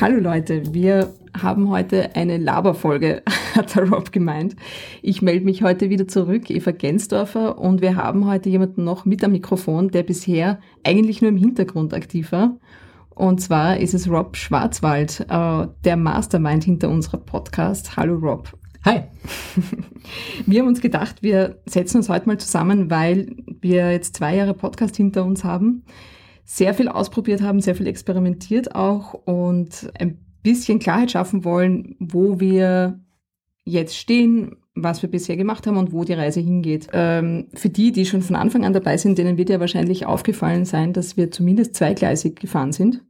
Hallo Leute, wir haben heute eine Laberfolge, hat der Rob gemeint. Ich melde mich heute wieder zurück, Eva Gensdorfer, und wir haben heute jemanden noch mit am Mikrofon, der bisher eigentlich nur im Hintergrund aktiv war. Und zwar ist es Rob Schwarzwald, äh, der Mastermind hinter unserer Podcast. Hallo Rob. Hi. Wir haben uns gedacht, wir setzen uns heute mal zusammen, weil wir jetzt zwei Jahre Podcast hinter uns haben sehr viel ausprobiert haben, sehr viel experimentiert auch und ein bisschen Klarheit schaffen wollen, wo wir jetzt stehen, was wir bisher gemacht haben und wo die Reise hingeht. Ähm, für die, die schon von Anfang an dabei sind, denen wird ja wahrscheinlich aufgefallen sein, dass wir zumindest zweigleisig gefahren sind.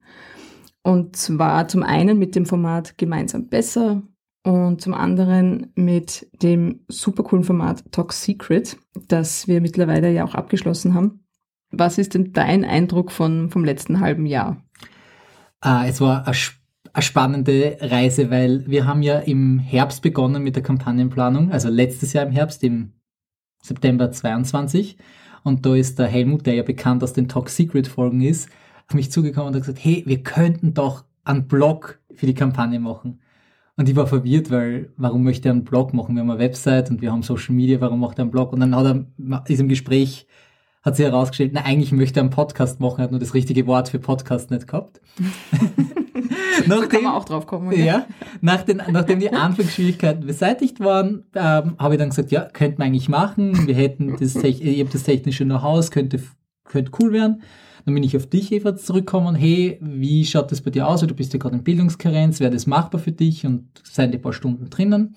Und zwar zum einen mit dem Format Gemeinsam besser und zum anderen mit dem super coolen Format Talk Secret, das wir mittlerweile ja auch abgeschlossen haben. Was ist denn dein Eindruck von, vom letzten halben Jahr? Ah, es war eine, eine spannende Reise, weil wir haben ja im Herbst begonnen mit der Kampagnenplanung, also letztes Jahr im Herbst, im September 22. Und da ist der Helmut, der ja bekannt aus den Talk Secret Folgen ist, auf mich zugekommen und hat gesagt, hey, wir könnten doch einen Blog für die Kampagne machen. Und ich war verwirrt, weil warum möchte er einen Blog machen? Wir haben eine Website und wir haben Social Media, warum macht er einen Blog? Und dann hat er, ist im Gespräch hat sich herausgestellt, na, eigentlich möchte er einen Podcast machen, hat nur das richtige Wort für Podcast nicht gehabt. nachdem, kann man auch drauf kommen. Ja, ja nach den, nachdem die Anfangsschwierigkeiten beseitigt waren, ähm, habe ich dann gesagt, ja, könnte man eigentlich machen. Wir hätten das, ich habe das technische Know-how, könnte, könnte cool werden. Dann bin ich auf dich, Eva, zurückgekommen. Hey, wie schaut das bei dir aus? Du bist ja gerade in Bildungskarenz, wäre das machbar für dich? Und seid ein paar Stunden drinnen.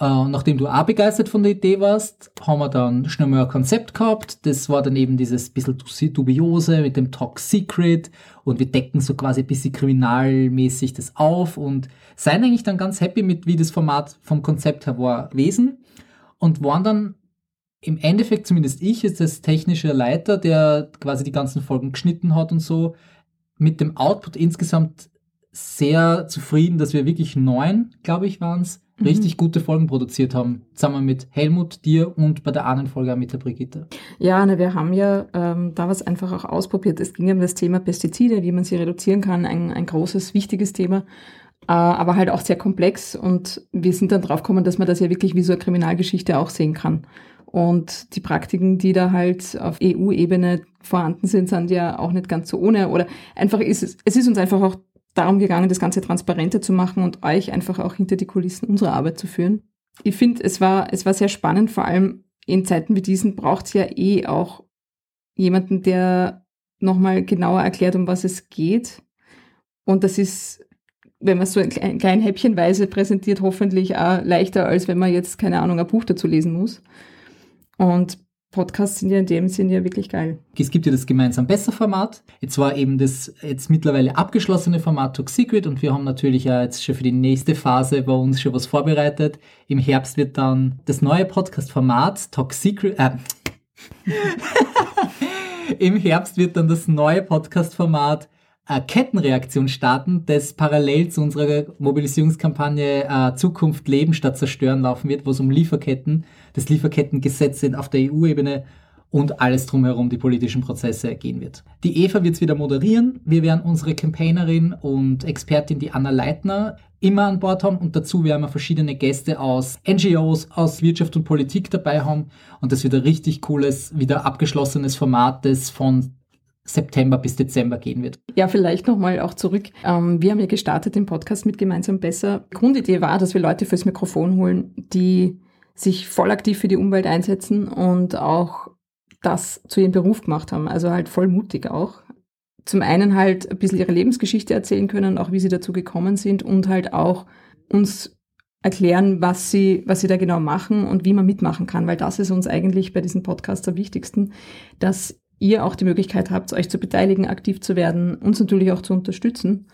Äh, nachdem du auch begeistert von der Idee warst, haben wir dann schnell mal ein Konzept gehabt. Das war dann eben dieses bisschen dubiose mit dem Talk Secret und wir decken so quasi ein bisschen kriminalmäßig das auf und seien eigentlich dann ganz happy mit, wie das Format vom Konzept her war gewesen und waren dann im Endeffekt, zumindest ich, ist das technische Leiter, der quasi die ganzen Folgen geschnitten hat und so, mit dem Output insgesamt sehr zufrieden, dass wir wirklich neun, glaube ich, waren es, Mhm. richtig gute Folgen produziert haben. Zusammen mit Helmut, dir und bei der anderen Folge auch mit der Brigitte. Ja, ne, wir haben ja ähm, da was einfach auch ausprobiert. Es ging um das Thema Pestizide, wie man sie reduzieren kann, ein, ein großes, wichtiges Thema äh, aber halt auch sehr komplex und wir sind dann drauf gekommen, dass man das ja wirklich wie so eine Kriminalgeschichte auch sehen kann. Und die Praktiken, die da halt auf EU-Ebene vorhanden sind, sind ja auch nicht ganz so ohne oder einfach ist es, es ist uns einfach auch darum gegangen, das Ganze transparenter zu machen und euch einfach auch hinter die Kulissen unserer Arbeit zu führen. Ich finde, es war, es war sehr spannend, vor allem in Zeiten wie diesen braucht es ja eh auch jemanden, der nochmal genauer erklärt, um was es geht. Und das ist, wenn man es so klein, klein häppchenweise präsentiert, hoffentlich auch leichter, als wenn man jetzt, keine Ahnung, ein Buch dazu lesen muss. Und Podcasts sind ja in dem Sinn ja wirklich geil. Es gibt ja das gemeinsam besser Format. Jetzt war eben das jetzt mittlerweile abgeschlossene Format Talk Secret und wir haben natürlich ja jetzt schon für die nächste Phase bei uns schon was vorbereitet. Im Herbst wird dann das neue Podcast-Format Talk Secret, äh, im Herbst wird dann das neue Podcast-Format äh, Kettenreaktion starten, das parallel zu unserer Mobilisierungskampagne äh, Zukunft leben statt zerstören laufen wird, wo es um Lieferketten, das Lieferkettengesetz auf der EU-Ebene und alles drumherum, die politischen Prozesse gehen wird. Die Eva wird es wieder moderieren. Wir werden unsere Campaignerin und Expertin, die Anna Leitner, immer an Bord haben und dazu werden wir verschiedene Gäste aus NGOs, aus Wirtschaft und Politik dabei haben und das wird ein richtig cooles, wieder abgeschlossenes Format, das von September bis Dezember gehen wird. Ja, vielleicht nochmal auch zurück. Ähm, wir haben ja gestartet den Podcast mit Gemeinsam Besser. Grundidee war, dass wir Leute fürs Mikrofon holen, die sich voll aktiv für die Umwelt einsetzen und auch das zu ihrem Beruf gemacht haben. Also halt voll mutig auch. Zum einen halt ein bisschen ihre Lebensgeschichte erzählen können, auch wie sie dazu gekommen sind und halt auch uns erklären, was sie, was sie da genau machen und wie man mitmachen kann, weil das ist uns eigentlich bei diesem Podcast am wichtigsten, dass ihr auch die Möglichkeit habt, euch zu beteiligen, aktiv zu werden, uns natürlich auch zu unterstützen.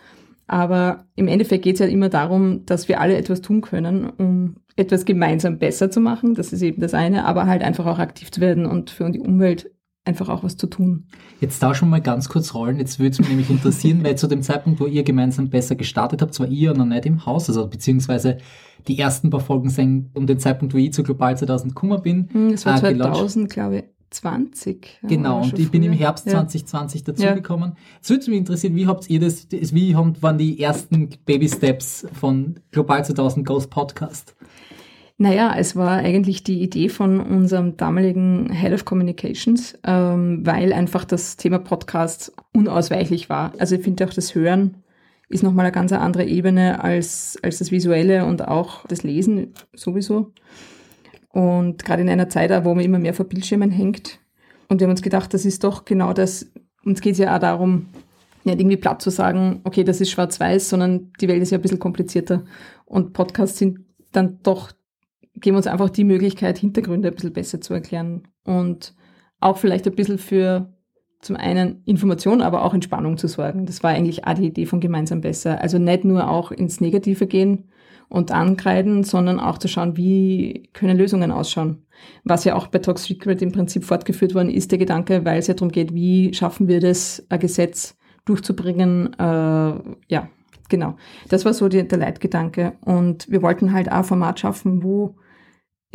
Aber im Endeffekt geht es ja immer darum, dass wir alle etwas tun können, um etwas gemeinsam besser zu machen. Das ist eben das eine, aber halt einfach auch aktiv zu werden und für die Umwelt einfach auch was zu tun. Jetzt tauschen wir mal ganz kurz Rollen. Jetzt würde es mich nämlich interessieren, weil zu dem Zeitpunkt, wo ihr gemeinsam besser gestartet habt, war ihr noch nicht im Haus, also beziehungsweise die ersten paar Folgen sind um den Zeitpunkt, wo ich zu Global 2000 gekommen bin. Das hm, war 2000, glaube ich. 20. Ja, genau, und ich bin im Herbst ja. 2020 dazugekommen. Ja. Es würde mich interessieren, wie habt ihr das, wie waren die ersten Baby Steps von Global 2000 Ghost Podcast? Naja, es war eigentlich die Idee von unserem damaligen Head of Communications, ähm, weil einfach das Thema Podcast unausweichlich war. Also ich finde auch das Hören ist nochmal eine ganz andere Ebene als, als das Visuelle und auch das Lesen sowieso. Und gerade in einer Zeit, wo man immer mehr vor Bildschirmen hängt. Und wir haben uns gedacht, das ist doch genau das, uns geht es ja auch darum, nicht irgendwie platt zu sagen, okay, das ist schwarz-weiß, sondern die Welt ist ja ein bisschen komplizierter. Und Podcasts sind dann doch geben uns einfach die Möglichkeit, Hintergründe ein bisschen besser zu erklären und auch vielleicht ein bisschen für zum einen Information, aber auch Entspannung zu sorgen. Das war eigentlich auch die Idee von Gemeinsam besser. Also nicht nur auch ins Negative gehen und ankreiden, sondern auch zu schauen, wie können Lösungen ausschauen. Was ja auch bei Talk Secret im Prinzip fortgeführt worden ist, der Gedanke, weil es ja darum geht, wie schaffen wir das, ein Gesetz durchzubringen. Äh, ja, genau. Das war so die, der Leitgedanke. Und wir wollten halt auch ein Format schaffen, wo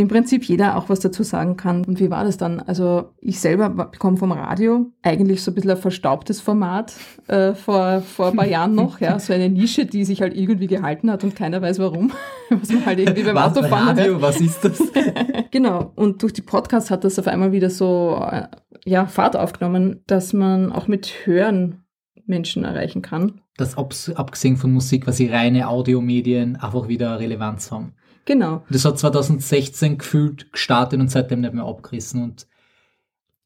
im Prinzip jeder auch was dazu sagen kann. Und wie war das dann? Also ich selber bekomme vom Radio eigentlich so ein bisschen ein verstaubtes Format äh, vor, vor ein paar Jahren noch, ja, so eine Nische, die sich halt irgendwie gehalten hat und keiner weiß warum. was man halt irgendwie beim was, Autofahren Radio, hat. was ist das? genau. Und durch die Podcasts hat das auf einmal wieder so äh, ja, Fahrt aufgenommen, dass man auch mit Hören Menschen erreichen kann. Dass abgesehen von Musik quasi reine Audiomedien einfach wieder Relevanz haben. Genau. Das hat 2016 gefühlt gestartet und seitdem nicht mehr abgerissen. Und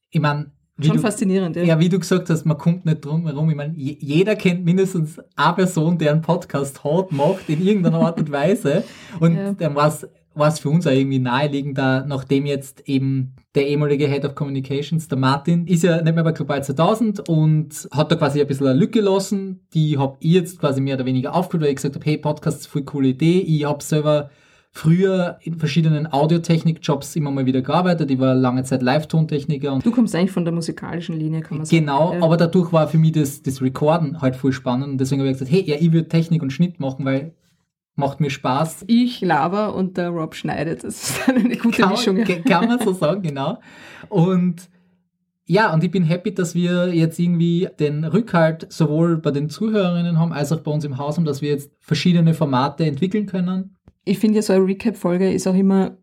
ich meine, Schon du, faszinierend, ja. Ja, wie du gesagt hast, man kommt nicht drum herum. Ich meine, jeder kennt mindestens eine Person, der einen Podcast hat, macht, in irgendeiner Art und Weise. Und ja. dann war es für uns auch irgendwie naheliegend, da, nachdem jetzt eben der ehemalige Head of Communications, der Martin, ist ja nicht mehr bei Global 2000 und hat da quasi ein bisschen eine Lücke gelassen. Die habe ich jetzt quasi mehr oder weniger aufgeholt, weil ich gesagt habe, hey, Podcast ist eine voll coole Idee. Ich habe selber früher in verschiedenen Audiotechnik-Jobs immer mal wieder gearbeitet. Ich war lange Zeit Live-Tontechniker. Du kommst eigentlich von der musikalischen Linie, kann man sagen. Genau, aber dadurch war für mich das, das Recorden halt voll spannend. Und deswegen habe ich gesagt, hey, ja, ich würde Technik und Schnitt machen, weil macht mir Spaß. Ich laber und der Rob schneidet. Das ist eine gute kann, Mischung. Kann man so sagen, genau. Und ja, und ich bin happy, dass wir jetzt irgendwie den Rückhalt sowohl bei den Zuhörerinnen haben, als auch bei uns im Haus haben, dass wir jetzt verschiedene Formate entwickeln können ich finde ja so eine Recap-Folge ist auch immer,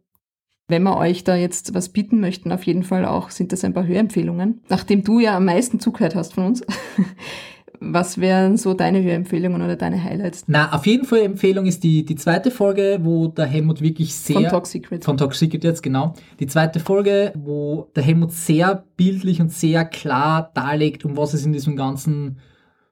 wenn wir euch da jetzt was bieten möchten, auf jeden Fall auch, sind das ein paar Hörempfehlungen. Nachdem du ja am meisten zugehört hast von uns, was wären so deine Hörempfehlungen oder deine Highlights? Na, auf jeden Fall Empfehlung ist die, die zweite Folge, wo der Helmut wirklich sehr... Von Talk Secret. Von Talk Secret jetzt, genau. Die zweite Folge, wo der Helmut sehr bildlich und sehr klar darlegt, um was es in diesem ganzen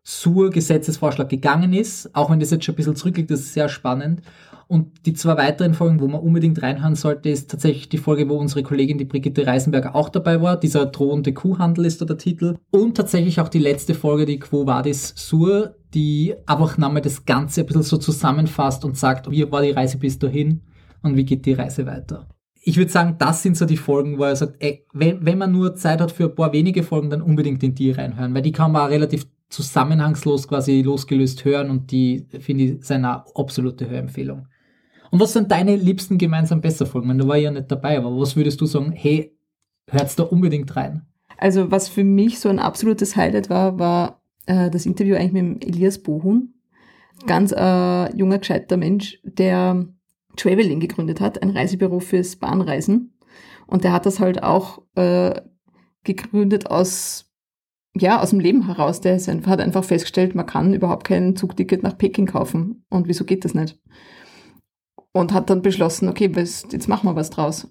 Sur-Gesetzesvorschlag gegangen ist. Auch wenn das jetzt schon ein bisschen zurückliegt, das ist sehr spannend. Und die zwei weiteren Folgen, wo man unbedingt reinhören sollte, ist tatsächlich die Folge, wo unsere Kollegin, die Brigitte Reisenberger, auch dabei war. Dieser drohende Kuhhandel ist da der Titel. Und tatsächlich auch die letzte Folge, die Quo Vadis Sur, die einfach nochmal das Ganze ein bisschen so zusammenfasst und sagt, wie war die Reise bis dahin und wie geht die Reise weiter. Ich würde sagen, das sind so die Folgen, wo er sagt, ey, wenn, wenn man nur Zeit hat für ein paar wenige Folgen, dann unbedingt in die reinhören, weil die kann man auch relativ zusammenhangslos quasi losgelöst hören und die finde ich seine absolute Hörempfehlung. Und was sind deine liebsten gemeinsam besser Folgen? Du war ja nicht dabei, aber was würdest du sagen, hey, hört's da unbedingt rein? Also was für mich so ein absolutes Highlight war, war äh, das Interview eigentlich mit Elias Bohun. Ganz äh, junger, gescheiter Mensch, der Traveling gegründet hat, ein Reisebüro fürs Bahnreisen. Und der hat das halt auch äh, gegründet aus ja, aus dem Leben heraus. Der hat einfach festgestellt, man kann überhaupt kein Zugticket nach Peking kaufen. Und wieso geht das nicht? Und hat dann beschlossen, okay, jetzt machen wir was draus.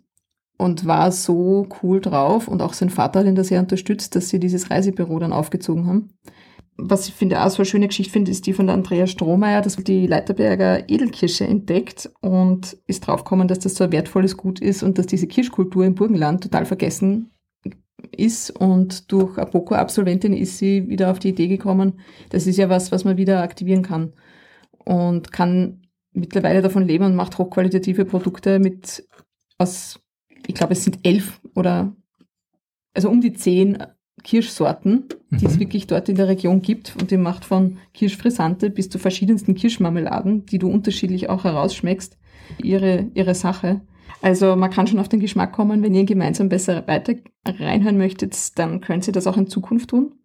Und war so cool drauf und auch sein Vater hat ihn da sehr unterstützt, dass sie dieses Reisebüro dann aufgezogen haben. Was ich finde auch so eine schöne Geschichte finde, ist die von der Andrea Strohmeier, dass die Leiterberger Edelkirsche entdeckt und ist draufgekommen, dass das so ein wertvolles Gut ist und dass diese Kirschkultur im Burgenland total vergessen ist und durch eine Boko-Absolventin ist sie wieder auf die Idee gekommen, das ist ja was, was man wieder aktivieren kann und kann mittlerweile davon leben und macht hochqualitative Produkte mit aus, ich glaube, es sind elf oder also um die zehn Kirschsorten, die Mhm. es wirklich dort in der Region gibt. Und die macht von Kirschfrisante bis zu verschiedensten Kirschmarmeladen, die du unterschiedlich auch herausschmeckst, ihre, ihre Sache. Also man kann schon auf den Geschmack kommen, wenn ihr gemeinsam besser weiter reinhören möchtet, dann könnt ihr das auch in Zukunft tun.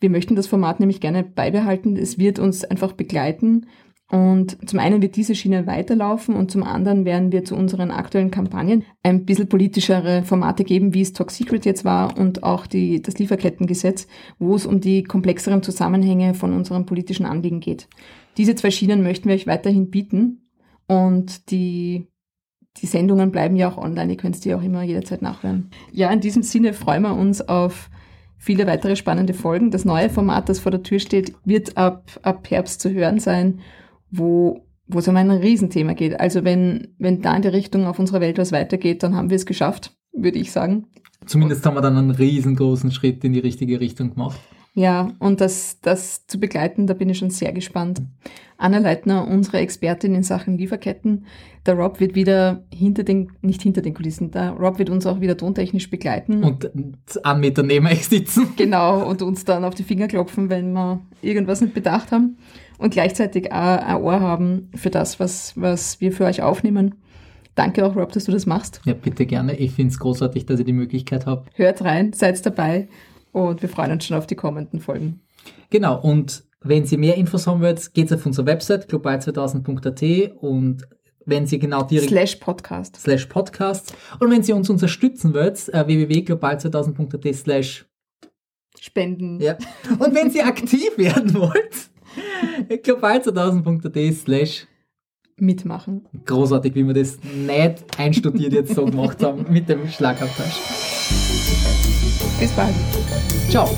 Wir möchten das Format nämlich gerne beibehalten. Es wird uns einfach begleiten. Und zum einen wird diese Schiene weiterlaufen und zum anderen werden wir zu unseren aktuellen Kampagnen ein bisschen politischere Formate geben, wie es Talk Secret jetzt war und auch die, das Lieferkettengesetz, wo es um die komplexeren Zusammenhänge von unseren politischen Anliegen geht. Diese zwei Schienen möchten wir euch weiterhin bieten und die, die Sendungen bleiben ja auch online. Ihr könnt die auch immer jederzeit nachhören. Ja, in diesem Sinne freuen wir uns auf viele weitere spannende Folgen. Das neue Format, das vor der Tür steht, wird ab, ab Herbst zu hören sein, wo, wo es um ein Riesenthema geht. Also wenn, wenn da in die Richtung auf unserer Welt was weitergeht, dann haben wir es geschafft, würde ich sagen. Zumindest haben wir dann einen riesengroßen Schritt in die richtige Richtung gemacht. Ja, und das, das zu begleiten, da bin ich schon sehr gespannt. Anna Leitner, unsere Expertin in Sachen Lieferketten. Der Rob wird wieder hinter den, nicht hinter den Kulissen, der Rob wird uns auch wieder tontechnisch begleiten. Und einen Meter neben euch sitzen. Genau, und uns dann auf die Finger klopfen, wenn wir irgendwas nicht bedacht haben. Und gleichzeitig auch ein Ohr haben für das, was, was wir für euch aufnehmen. Danke auch, Rob, dass du das machst. Ja, bitte gerne. Ich finde es großartig, dass ich die Möglichkeit habe. Hört rein, seid dabei und wir freuen uns schon auf die kommenden Folgen. Genau, und wenn Sie mehr Infos haben wollt, geht auf unsere Website global2000.at und wenn Sie genau direkt Slash Podcast. slash Podcast und wenn Sie uns unterstützen wollt, äh, www.global2000.at slash Spenden. ja. Und wenn Sie aktiv werden wollt, global2000.at slash Mitmachen. großartig, wie wir das nicht einstudiert jetzt so gemacht haben mit dem Schlagabtausch. Bis bald. Ciao.